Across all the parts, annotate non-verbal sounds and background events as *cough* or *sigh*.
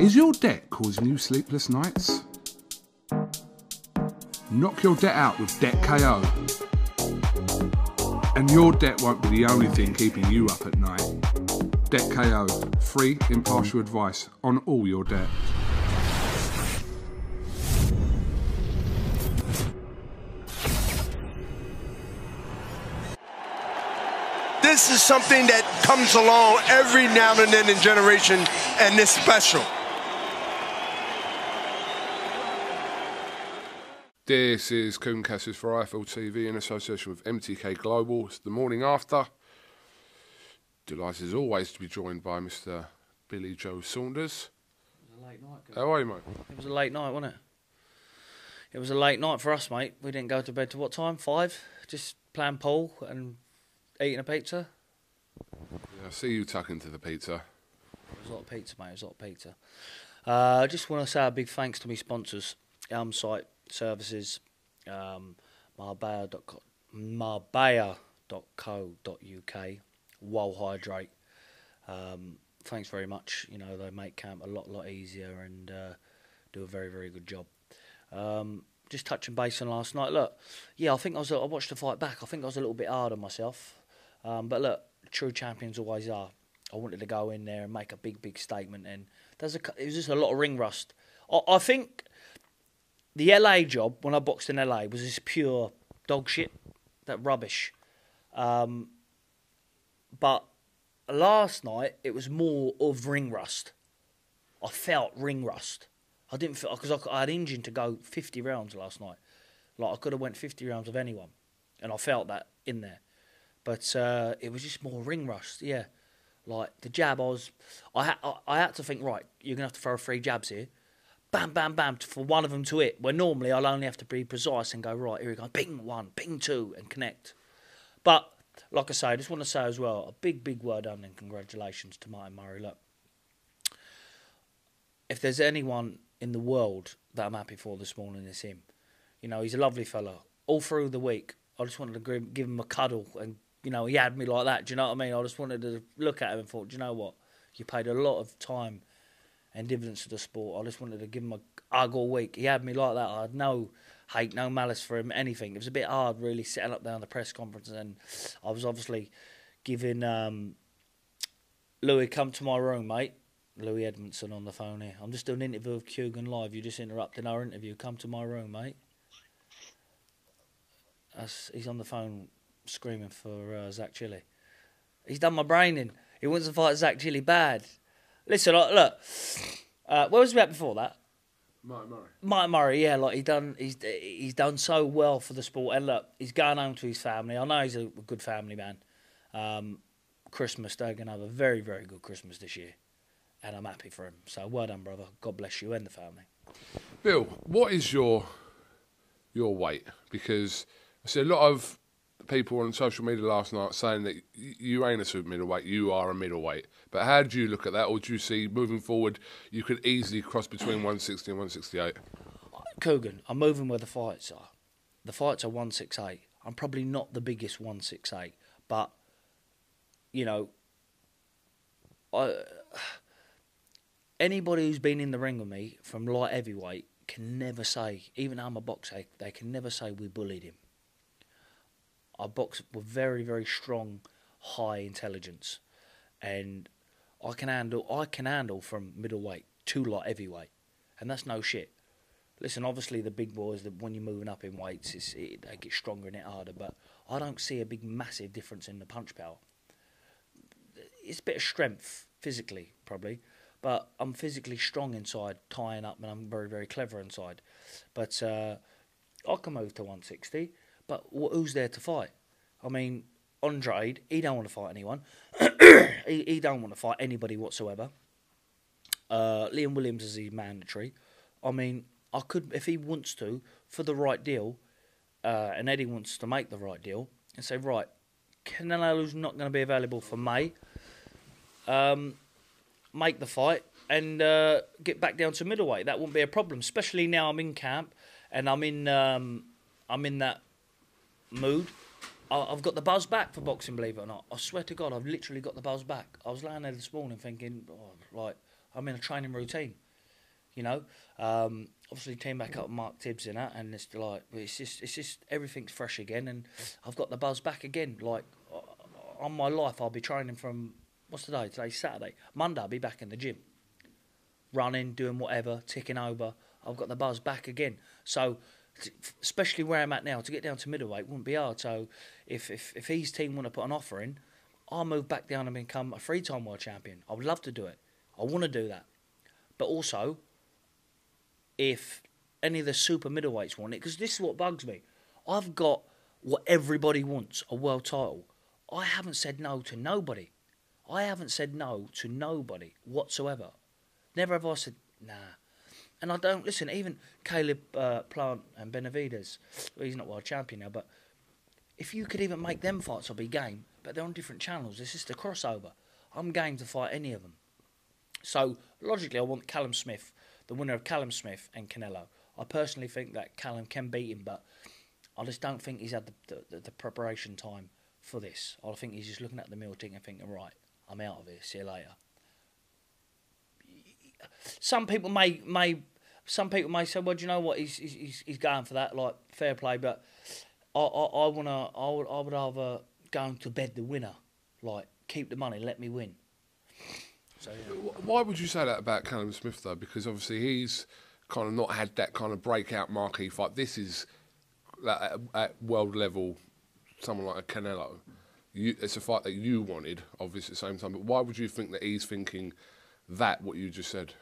Is your debt causing you sleepless nights? Knock your debt out with Debt KO. And your debt won't be the only thing keeping you up at night. Debt KO, free, impartial advice on all your debt. This is something that comes along every now and then in generation, and it's special. This is Kugan Cassius for IFL TV in association with MTK Global. It's the morning after. Delighted as always to be joined by Mr. Billy Joe Saunders. It was a late night. How are you, mate? It was a late night, wasn't it? It was a late night for us, mate. We didn't go to bed till what time? Five. Just playing pool and eating a pizza. Yeah, I see you tucking to the pizza. It was a lot of pizza, mate. It was a lot of pizza. Uh, I just want to say a big thanks to my sponsors, Elm Site Services, um, Marbella.co- Marbella.co.uk, Wall Hydrate. Um, thanks very much. You know, they make camp a lot, lot easier and uh, do a very, very good job. Um, just touching base on last night. Look, yeah, I think I was. I watched the fight back. I think I was a little bit hard on myself. Um, but look, true champions always are. I wanted to go in there and make a big, big statement, and there's a. It was just a lot of ring rust. I, I think the LA job when I boxed in LA was just pure dog shit, that rubbish. Um, but last night it was more of ring rust. I felt ring rust. I didn't feel because I, I had engine to go 50 rounds last night. Like I could have went 50 rounds of anyone, and I felt that in there. But uh, it was just more ring rust. Yeah, like the jab. I was, I had, I, I had to think right. You're gonna have to throw three jabs here. Bam, bam, bam, for one of them to hit. Where normally I'll only have to be precise and go right. Here we go. Bing one, bing two, and connect. But like I say, I just want to say as well a big, big word done and congratulations to Martin Murray. Look, if there's anyone in the world that I'm happy for this morning, it's him. You know, he's a lovely fella. All through the week, I just wanted to give- him a cuddle, and you know, he had me like that. Do you know what I mean? I just wanted to look at him and thought, do you know what? You paid a lot of time and dividends to the sport. I just wanted to give him a hug all week. He had me like that. I had no hate, no malice for him, anything. It was a bit hard, really, sitting up there on the press conference, and I was obviously giving um, Louis come to my room, mate. Louis Edmondson on the phone here. I'm just doing an interview with Kugan live. You just interrupting our interview. Come to my room, mate. That's, he's on the phone screaming for uh, Zak Chelli. He's done my brain in. He wants to fight Zak Chelli bad. Listen, look, look. Uh, where was we at before that? Mike Murray. Mike Murray, yeah, like he done, he's he's done so well for the sport, and look, he's going home to his family. I know he's a good family man. Um, Christmas, they're gonna have a very very good Christmas this year, and I'm happy for him. So well done, brother. God bless you and the family. Bill, what is your your weight? Because I see a lot of people on social media last night saying that you ain't a super middleweight, you are a middleweight. But how do you look at that, or do you see moving forward you could easily cross between 160 and 168? Kugan, I'm moving where the fights are. The fights are 168. I'm probably not the biggest 168, but, you know, I, anybody who's been in the ring with me from light heavyweight can never say, even I'm a boxer, they can never say we bullied him. I box with very, very strong, high intelligence, and I can handle I can handle from middleweight to light heavyweight, and that's no shit. Listen, obviously the big boys, that when you're moving up in weights, it, they get stronger and it harder. But I don't see a big, massive difference in the punch power. It's a bit of strength physically, probably, but I'm physically strong inside, tying up, and I'm very, very clever inside. But uh, I can move to 160. But who's there to fight? I mean, Andrade, he don't want to fight anyone. *clears throat* he, he don't want to fight anybody whatsoever. Uh, Liam Williams is he mandatory. I mean, I could if he wants to for the right deal, uh, and Eddie wants to make the right deal and say right, Canelo's not going to be available for May. Um, make the fight and uh, get back down to middleweight. That wouldn't be a problem, especially now I'm in camp and I'm in um, I'm in that mood. I- I've got the buzz back for boxing, believe it or not. I swear to God, I've literally got the buzz back. I was lying there this morning thinking, oh, like, I'm in a training routine. You know, um, obviously team back up with Mark Tibbs in that, and it's like it's just it's just everything's fresh again, and I've got the buzz back again. Like uh, on my life, I'll be training from what's today? Today's Saturday. Monday, I'll be back in the gym, running, doing whatever, ticking over. I've got the buzz back again. So, especially where I'm at now, to get down to middleweight wouldn't be hard. So, if if if his team want to put an offer in, I'll move back down and become a three-time world champion. I would love to do it. I want to do that. But also, if any of the super middleweights want it, because this is what bugs me. I've got what everybody wants a world title. I haven't said no to nobody. I haven't said no to nobody whatsoever. Never have I said nah. And I don't listen. Even Caleb uh, Plant and Benavides, well, he's not world champion now, but if you could even make them fights, I'll be game. But they're on different channels. It's just a crossover. I'm game to fight any of them. So logically, I want Callum Smith, the winner of Callum Smith and Canelo. I personally think that Callum can beat him, but I just don't think he's had the, the, the preparation time for this. I think he's just looking at the meal ticket and thinking, right, I'm out of here. See you later. Some people may may some people may say, well, do you know what? He's he's he's going for that, like fair play. But I I, I wanna I would I would rather go to bed the winner, like keep the money, let me win. So yeah. Why would you say that about Callum Smith though? Because obviously he's kind of not had that kind of breakout marquee fight. This is like, at, at world level, someone like a Canelo. You, it's a fight that you wanted, obviously at the same time. But why would you think that he's thinking that what you just said?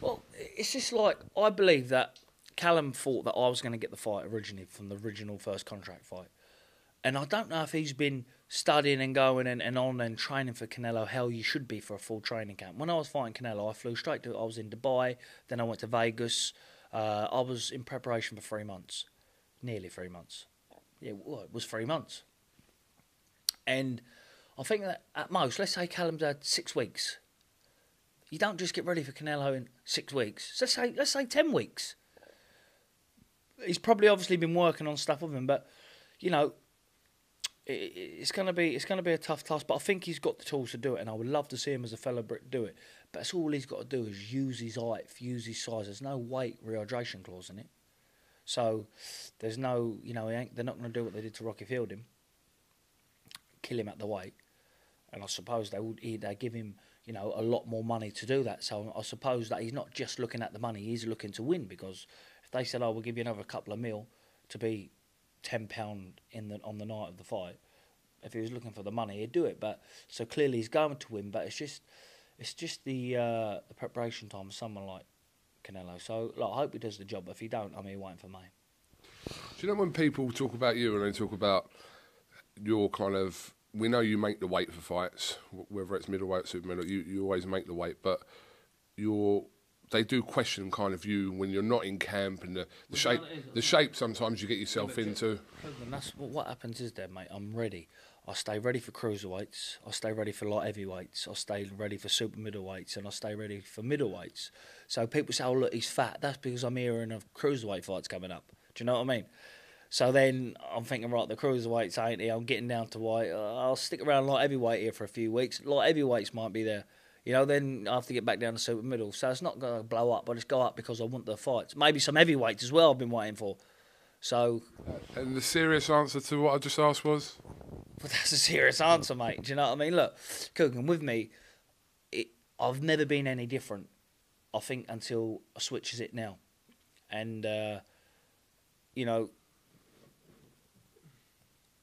Well, it's just like I believe that Callum thought that I was going to get the fight originally from the original first contract fight, and I don't know if he's been studying and going and, and on and training for Canelo. Hell, you should be for a full training camp. When I was fighting Canelo, I flew straight to. I was in Dubai, then I went to Vegas. Uh, I was in preparation for three months, nearly three months. Yeah, it was three months, and I think that at most, let's say Callum's had six weeks you don't just get ready for Canelo in six weeks. Let's say let's say ten weeks. He's probably obviously been working on stuff with him, but you know, it, it's gonna be it's gonna be a tough task. But I think he's got the tools to do it, and I would love to see him as a fellow Brit do it. But that's all he's got to do is use his height, use his size. There's no weight rehydration clause in it, so there's no you know they're not to do what they did to Rocky Fielding, kill him at the weight, and I suppose they would he- they give him you know a lot more money to do that. So I suppose that he's not just looking at the money; he's looking to win because if they said, "Oh, we'll give you another couple of mil to be ten pound in the on the night of the fight," if he was looking for the money, he'd do it. But so clearly he's going to win. But it's just it's just the uh, the preparation time of someone like Canelo. So I hope he does the job. If he don't, I'm here waiting for me. Do you know when people talk about you and they talk about your kind of we know you make the weight for fights, whether it's middleweight, super middle, you, you always make the weight, but you're they do question kind of you when you're not in camp and the, the shape the shape sometimes you get yourself into. And that's what, what happens is there, mate. I'm ready. I stay ready for cruiserweights. I stay ready for light heavyweights. I stay ready for super middleweights, and I stay ready for middleweights. So people say, "Oh, look, he's fat." That's because I'm hearing of cruiserweight fights coming up. Do you know what I mean? So then I'm thinking, right, the cruiserweights ain't here. I'm getting down to white. Uh, I'll stick around light heavyweight here for a few weeks. Light heavyweights might be there. You know, then I have to get back down to super middle. So it's not going to blow up, but it's go up because I want the fights. Maybe some heavyweights as well. I've been waiting for. So And the serious answer to what I just asked was, Well, *laughs* that's a serious answer, mate. Do you know what I mean? Look, cooking with me, it, I've never been any different. I think until I switches it now, and uh, you know,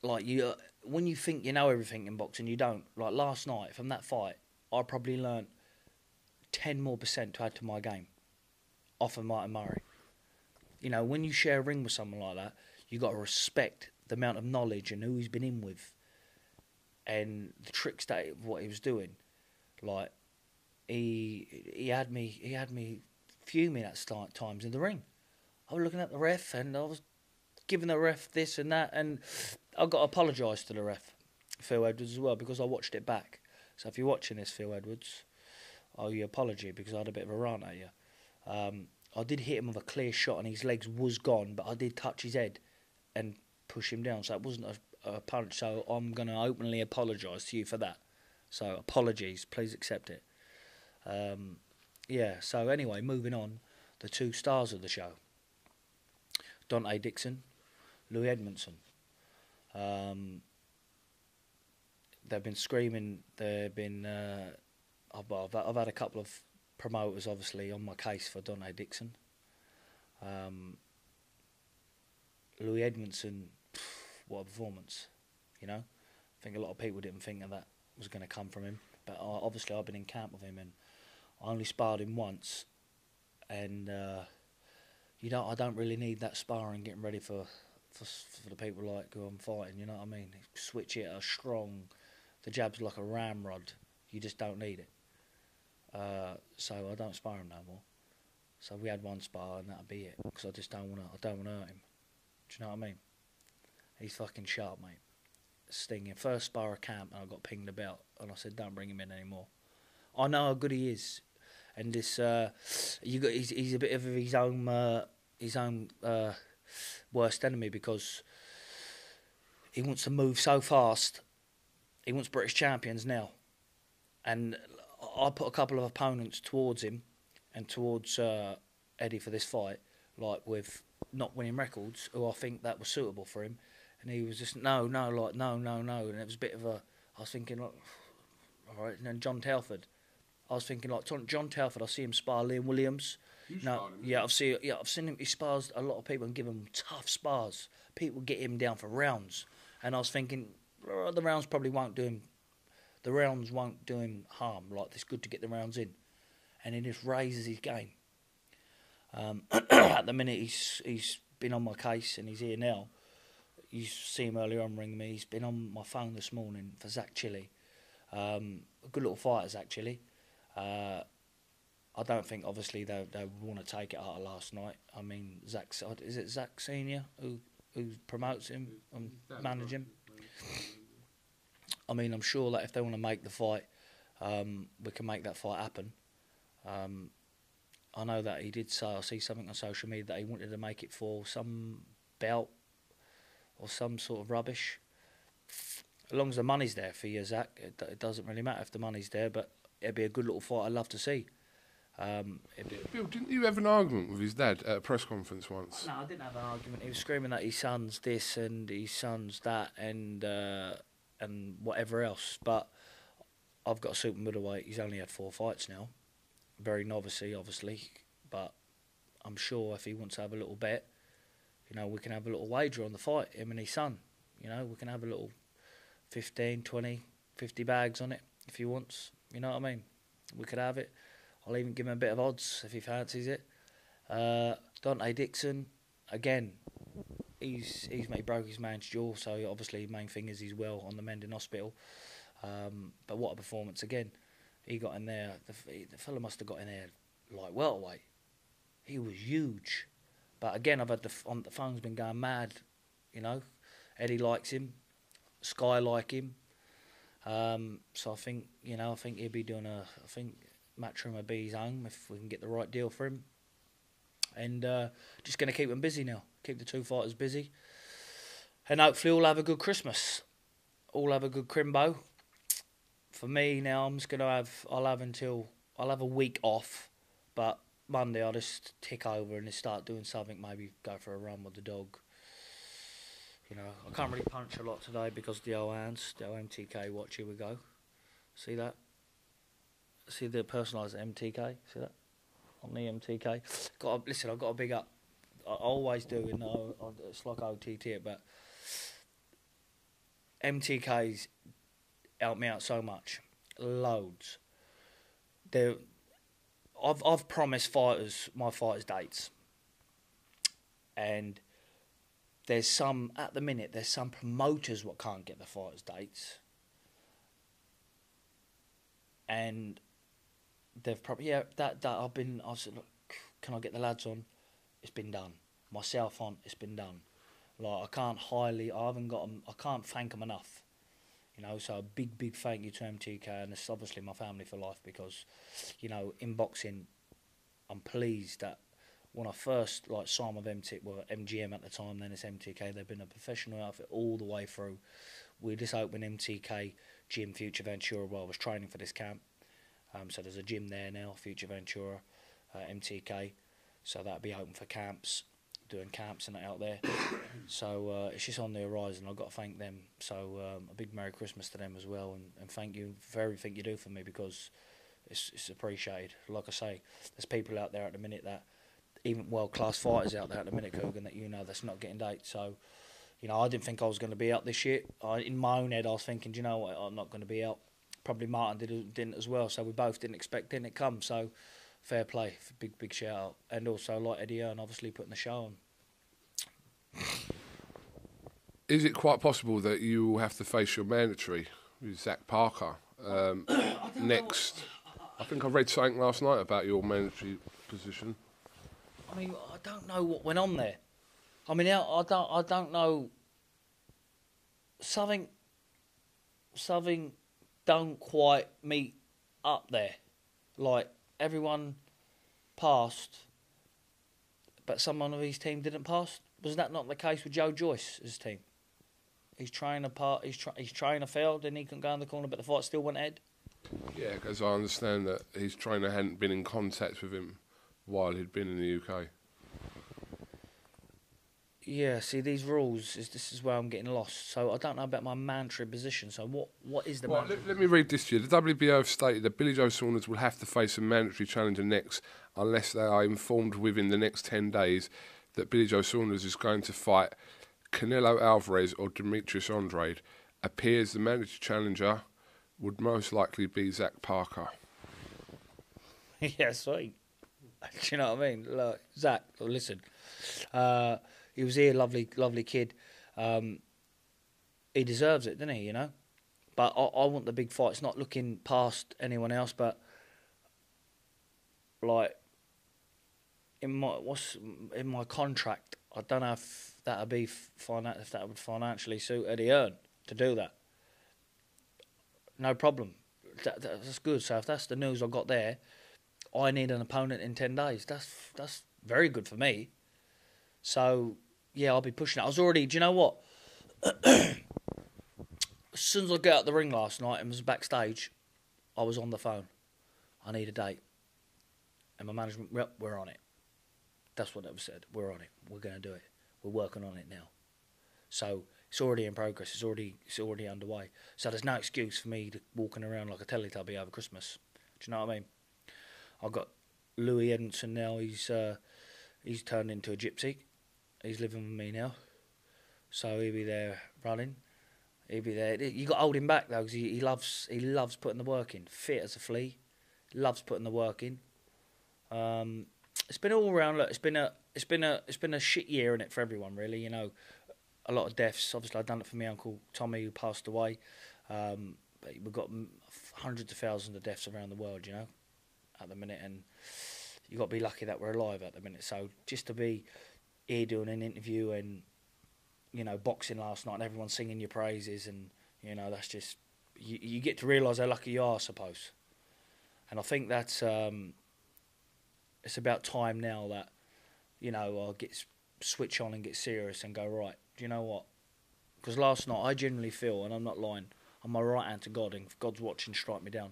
like you, uh, when you think you know everything in boxing, you don't. Like last night from that fight, I probably learnt ten more percent to add to my game off of Martin Murray. You know, when you share a ring with someone like that, you got to respect the amount of knowledge and who he's been in with, and the tricks that what he was doing. Like he he had me he had me fuming at start times in the ring. I was looking at the ref and I was giving the ref this and that, and I got to apologise to the ref, Phil Edwards as well, because I watched it back. So if you're watching this, Phil Edwards, I owe you apology because I had a bit of a rant at you. Um, I did hit him with a clear shot and his legs was gone, but I did touch his head and push him down. So it wasn't a, a punch. So I'm going to openly apologise to you for that. So apologies, please accept it. Um, yeah. So anyway, moving on. the two stars of the show, Dante Dixon, Louis Edmondson. Um, they've been screaming. They've been. Uh, I've, I've, I've had a couple of promoters, obviously, on my case for Dante Dixon. Um, Louis Edmondson, what a performance! You know, I think a lot of people didn't think that that was going to come from him. But uh, obviously, I've been in camp with him, and I only sparred him once, and uh, you know, I don't really need that sparring getting ready for, for for the people like who I'm fighting. You know what I mean? Switch it, a strong. The jab's like a ramrod. You just don't need it. Uh, so I don't spar him no more. So we had one spar and that'll be it. Because I just don't want to. I don't want to hurt him. Do you know what I mean? He's fucking sharp, mate. Stinging. First spar of camp, and I got pinged about, and I said, "Don't bring him in anymore." I know how good he is, and this uh, you got. He's, he's a bit of his own uh, his own uh, worst enemy because he wants to move so fast. He wants British champions now, and I put a couple of opponents towards him and towards uh, Eddie for this fight, like with not winning records, who I think that was suitable for him, and he was just no, no, like no, no, no, and it was a bit of a. I was thinking like, all right, and then John Telford. I was thinking like John, Telford. I see him spar Liam Williams. no, yeah, I've seen yeah, I've seen him. He spars a lot of people and give him tough spars. People get him down for rounds, and I was thinking "Oh, the rounds probably won't do him. The rounds won't do him harm. Like it's good to get the rounds in, and he just raises his game. Um, *clears throat* at the minute, he's he's been on my case and he's here now. You see him earlier on ring me. He's been on my phone this morning for Zak Chelli. Um, a good little fighter, Zak Chelli. Uh, I don't think obviously they they want to take it out of last night. I mean, Zach is it Zach Senior who who promotes him and manages him. I mean, I'm sure that if they want to make the fight, um, we can make that fight happen. Um, I know that he did say I see something on social media that he wanted to make it for some belt or some sort of rubbish. As long as the money's there for you, Zach, it, it doesn't really matter if the money's there. But it'd be a good little fight. I'd love to see. Um, be, Bill, didn't you have an argument with his dad at a press conference once? no, I didn't have an argument. He was screaming that his son's this and his son's that and uh, and whatever else. But I've got a super middleweight. He's only had four fights now. Very novice, obviously, but I'm sure if he wants to have a little bet, you know, we can have a little wager on the fight, him and his son. You know, we can have a little 15, 20, 50 bags on it if he wants. You know what I mean? We could have it. I'll even give him a bit of odds if he fancies it. Uh, Dante Dixon, again, he's he's made broke his man's jaw, so obviously main thing is he's well on the mend in hospital. Um, but what a performance again! He got in there. The, the fella must have got in there like welterweight. He was huge. But again, I've had the on the phone's been going mad. You know, Eddie likes him, Sky like him. Um, so I think you know I think he'll be doing a I think Matchroom will be his own if we can get the right deal for him. And uh, just going to keep them busy now. Keep the two fighters busy. And hopefully all have a good Christmas. All have a good crimbo. For me now, I'm just going to have, I'll have until, I'll have a week off. But Monday I'll just tick over and start doing something. Maybe go for a run with the dog. You know, I can't really punch a lot today because the old hands. The old MTK watch, here we go. See that? See the personalised MTK? See that? On the MTK. Got a, listen, I've got a big up. I always do, you know, it's like OTT but MTK's helped me out so much. Loads. They're, I've I've promised fighters my fighters dates, and there's some at the minute there's some promoters what can't get the fighters dates, and they've probably yeah that that I've been I said look can I get the lads on, it's been done. Myself on it's been done, like I can't highly I haven't got 'em- I can't thank them enough. You know, so a big, big thank you to MTK and it's obviously my family for life because, you know, in boxing, I'm pleased that when I first like signed with MT, well MGM at the time, then it's MTK. They've been a professional outfit all the way through. We just opened MTK gym Fuerteventura while I was training for this camp. Um, so there's a gym there now, Fuerteventura, uh, MTK. So that'll be open for camps, doing camps and that out there. *coughs* so uh, it's just on the horizon. I've got to thank them. So um, a big Merry Christmas to them as well, and, and thank you for everything you do for me because it's, it's appreciated. Like I say, there's people out there at the minute that, even world class fighters out there at the minute, Kugan, that you know that's not getting dates. So, you know, I didn't think I was going to be out this year. I, in my own head, I was thinking, you know what, I'm not going to be out. Probably Martin did, didn't as well. So we both didn't expect didn't it come. So fair play, big big shout out, and also like Eddie Hearn, obviously putting the show on. Is it quite possible that you will have to face your mandatory with Zach Parker um, *coughs* next? I think I read something last night about your mandatory position. I mean, I don't know what went on there. I mean, I don't, I don't know. Something, something, don't quite meet up there. Like everyone passed, but someone of his team didn't pass. Was that not the case with Joe Joyce's team? His trainer part, his, he's trying to fail. Then he couldn't go in the corner, but the fight still went ahead. Yeah, because I understand that his trainer hadn't been in contact with him while he'd been in the UK. Yeah, see these rules is this is where I'm getting lost. So I don't know about my mandatory position. So what what is the Well, let, let me read this to you. The WBO have stated that Billy Joe Saunders will have to face a mandatory challenger next unless they are informed within the next 10 days that Billy Joe Saunders is going to fight Canelo Alvarez or Demetrius Andrade. Appears the mandatory challenger would most likely be Zach Parker. *laughs* yeah, sweet. *laughs* Do you know what I mean? Look, Zach, listen. Uh, he was here, lovely, lovely kid. Um, he deserves it, doesn't he? You know. But I, I want the big fights, not looking past anyone else, but like in my what's in my contract. I don't know if that'd be finan- if that would financially suit Eddie Hearn to do that. No problem. That, that's good. So if that's the news I got there, I need an opponent in ten days. That's that's very good for me. So yeah, I'll be pushing it. I was already. Do you know what? *clears throat* as soon as I got out the ring last night and was backstage, I was on the phone. I need a date, and my management, yep, we're on it. That's what they said. We're on it. We're going to do it. We're working on it now. So it's already in progress. It's already it's already underway. So there's no excuse for me to walking around like a Teletubby over Christmas. Do you know what I mean? I've got Louis Edmondson now. He's uh, he's turned into a gypsy. He's living with me now, so he'll be there running. He'll be there. You got to hold him back though, because he, he loves he loves putting the work in. Fit as a flea, loves putting the work in. Um, it's been all around. Look, it's been a it's been a it's been a shit year in it for everyone really. You know, a lot of deaths. Obviously, I've done it for my uncle Tommy who passed away. Um, but we've got hundreds of thousands of deaths around the world. You know, at the minute, and you got to be lucky that we're alive at the minute. So just to be here doing an interview and you know boxing last night and everyone singing your praises and you know that's just you, you get to realise how lucky you are, I suppose. And I think that's um, it's about time now that you know I get switch on and get serious and go right. Do you know what? Because last night I genuinely feel, and I'm not lying, I'm my right hand to God, and if God's watching, strike me down.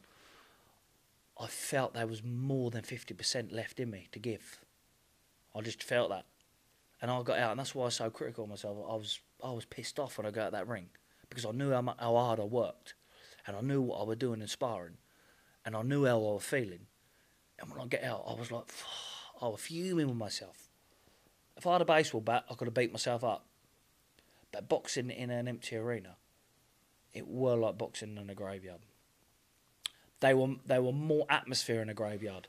I felt there was more than fifty percent left in me to give. I just felt that, and I got out, and that's why I was so critical of myself. I was I was pissed off when I got out that ring because I knew how, how hard I worked, and I knew what I was doing in sparring, and I knew how I was feeling. And when I get out, I was like, *sighs* I was fuming with myself. If I had a baseball bat, I could have beat myself up. But boxing in an empty arena, it were like boxing in a graveyard. They were they were more atmosphere in a graveyard.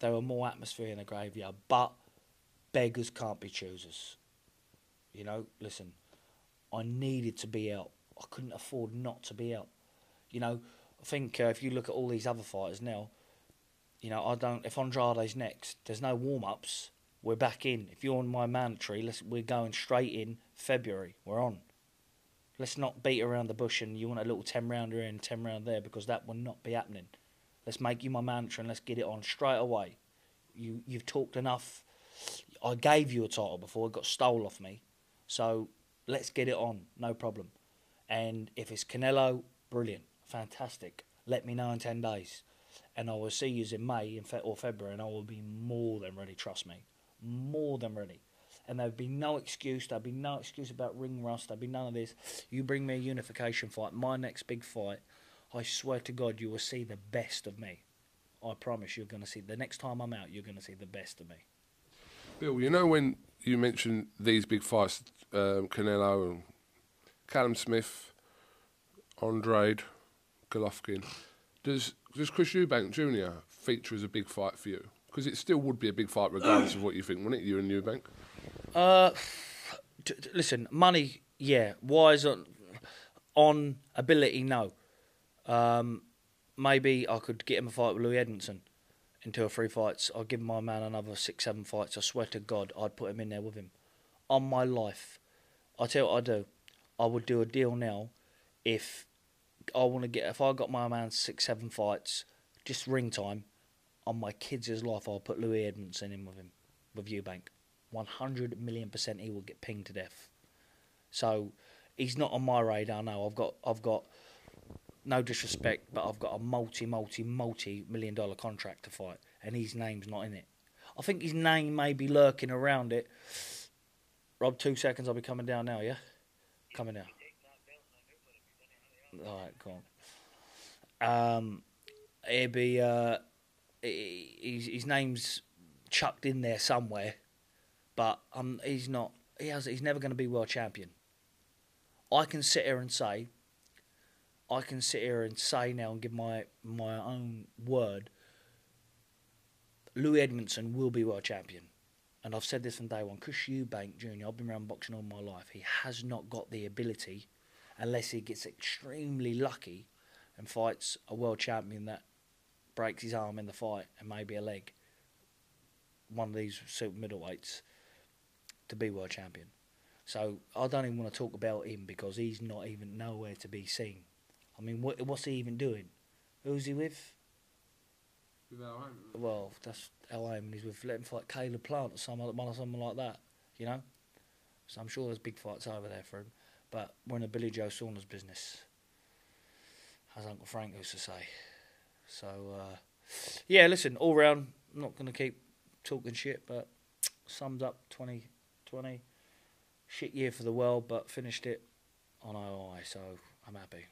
There were more atmosphere in a graveyard, but beggars can't be choosers. You know, listen, I needed to be out. I couldn't afford not to be out. You know, I think uh, if you look at all these other fighters now, you know, I don't. If Andrade's next, there's no warm ups. We're back in. If you're on my mandatory, let's we're going straight in February. We're on. Let's not beat around the bush and you want a little ten rounder in, ten round there because that will not be happening. Let's make you my mandatory and let's get it on straight away. You you've talked enough. I gave you a title before, it got stole off me. So let's get it on, no problem. And if it's Canelo, brilliant, fantastic. Let me know in ten days. and I will see you in May or February, and I will be more than ready. Trust me, more than ready. And there'd be no excuse. There'd be no excuse about ring rust. There'd be none of this. You bring me a unification fight, my next big fight. I swear to God, you will see the best of me. I promise you're going to see. The next time I'm out, you're going to see the best of me. Bill, you know when you mentioned these big fights, um, Canelo and Callum Smith, Andrade, Golovkin, does does Chris Eubank Jr. feature as a big fight for you? Because it still would be a big fight regardless of what you think, wouldn't it? You and Eubank. Uh, t- t- listen, money, yeah. Wise on on ability, no. Um, maybe I could get him a fight with Louis Edmondson in two or three fights. I'd give my man another six, seven fights. I swear to God, I'd put him in there with him. On my life, I tell you what I do. I would do a deal now if I want to get if I got my man six, seven fights, just ring time. On my kids' life, I'll put Louis Edmondson in with him, with Eubank. 100 million percent he will get pinged to death. So he's not on my radar now. I've got I've got no disrespect, but I've got a multi multi multi million dollar contract to fight, and his name's not in it. I think his name may be lurking around it. Rob, two seconds. I'll be coming down now. Yeah, coming down. All right, cool. Um, it'd be uh, his his name's chucked in there somewhere but um, he's not. He has. He's never going to be world champion. I can sit here and say. I can sit here and say now and give my my own word. Louis Edmondson will be world champion, and I've said this from day one. Chris Eubank Jr. I've been around boxing all my life. He has not got the ability, unless he gets extremely lucky, and fights a world champion that breaks his arm in the fight and maybe a leg. One of these super middleweights to be world champion. So I don't even want to talk about him because he's not even nowhere to be seen. I mean, what, what's he even doing? Who's he with? Well, that's Al Haymon. He's with let him fight Caleb Plant or someone, or someone like that. You know. So I'm sure there's big fights over there for him. But we're in a Billy Joe Saunders business, as Uncle Frank used to say. So uh, yeah, listen, all round, I'm not going to keep talking shit, but sums up 2020. Shit year for the world, but finished it on OI, so I'm happy.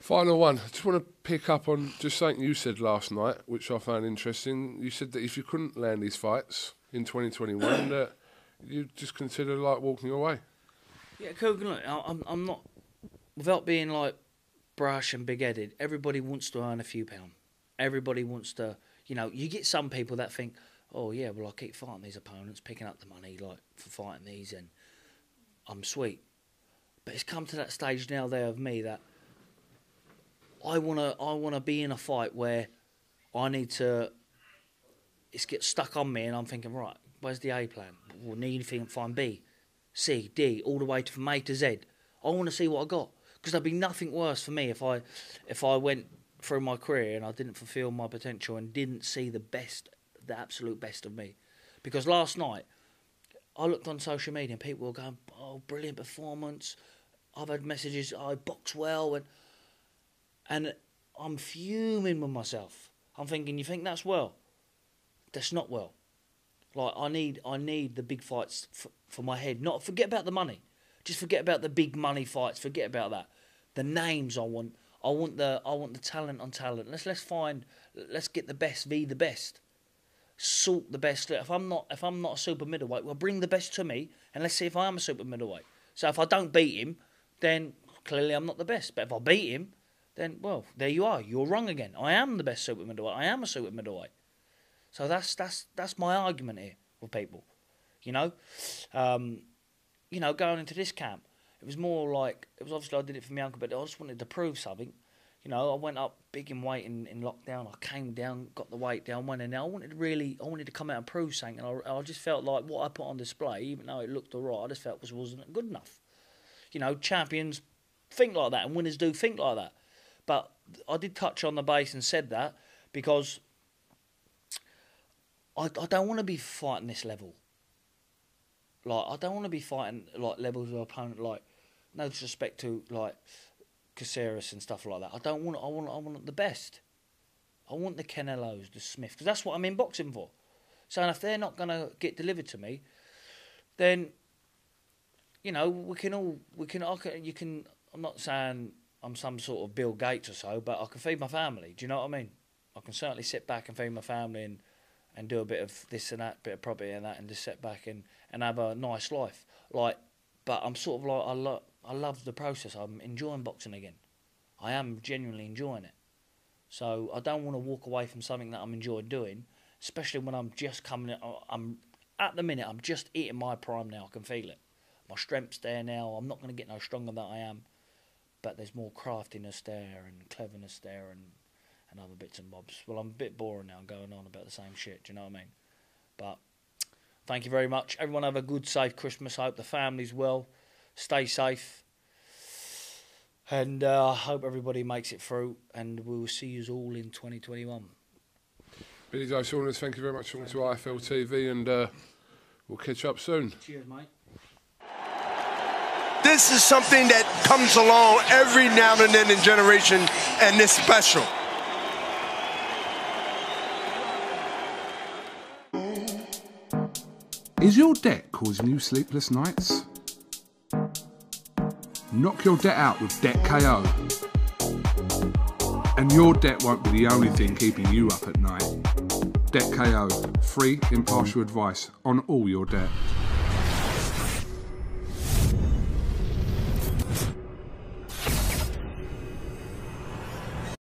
Final one. I just want to pick up on just something you said last night, which I found interesting. You said that if you couldn't land these fights in 2021, *coughs* that you just consider like walking away. Yeah, I- I'm, I'm not, without being like brash and big headed, everybody wants to earn a few pound. Everybody wants to, you know, you get some people that think, oh, yeah, well, I keep fighting these opponents, picking up the money, like, for fighting these, and I'm sweet. But it's come to that stage now there of me that I wanna I wanna be in a fight where I need to it's get stuck on me and I'm thinking, right, where's the A plan? We'll need anything find B, C, D, all the way to from A to Z. I wanna see what I got. Because there'd be nothing worse for me if I if I went through my career and I didn't fulfil my potential and didn't see the best the absolute best of me. Because last night I looked on social media and people were going, "Oh, brilliant performance." I've had messages, oh, "I box well," and and I'm fuming with myself. I'm thinking, "You think that's well? That's not well." Like I need, I need the big fights for, for my head. Not forget about the money. Just forget about the big money fights. Forget about that. The names I want. I want the, I want the talent on talent. Let's let's find. Let's get the best. Be the best sort the best. If I'm not if I'm not a super middleweight, well bring the best to me and let's see if I am a super middleweight. So if I don't beat him, then clearly I'm not the best. But if I beat him, then well, there you are. You're wrong again. I am the best super middleweight. I am a super middleweight. So that's that's that's my argument here with people. You know? Um, you know, going into this camp, it was more like it was obviously I did it for my uncle, but I just wanted to prove something. You know, I went up big in weight in, in lockdown. I came down, got the weight down, went in there. I wanted to really, I wanted to come out and prove something. And I, I just felt like what I put on display, even though it looked alright, I just felt was wasn't good enough. You know, champions think like that, and winners do think like that. But I did touch on the base and said that because I, I don't want to be fighting this level. Like I don't want to be fighting like levels of opponent like no disrespect to like Caceres and stuff like that. I don't want I want I want the best. I want the Canelos, the Smith, because that's what I'm in boxing for. So if they're not going to get delivered to me, then you know we can all we can, I can you can. I'm not saying I'm some sort of Bill Gates or so, but I can feed my family. Do you know what I mean? I can certainly sit back and feed my family and and do a bit of this and that, bit of property and that, and just sit back and, and have a nice life. Like, but I'm sort of like I love I love the process. I'm enjoying boxing again. I am genuinely enjoying it. So I don't want to walk away from something that I'm enjoying doing, especially when I'm just coming. Uh, I'm at the minute. I'm just eating my prime now. I can feel it. My strength's there now. I'm not going to get no stronger than I am, but there's more craftiness there and cleverness there and and other bits and bobs. Well, I'm a bit boring now, going on about the same shit. Do you know what I mean? But thank you very much. Everyone have a good, safe Christmas. I hope the family's well. Stay safe. And uh, I hope everybody makes it through. And we'll see you all in 2021. Billy Joe Saunders, thank you very much for coming to IFL TV, and uh, we'll catch up soon. Cheers, mate. This is something that comes along every now and then in generation, and it's special. Is your debt causing you sleepless nights? Knock your debt out with Debt KO. And your debt won't be the only thing keeping you up at night. Debt KO, free, impartial advice on all your debt.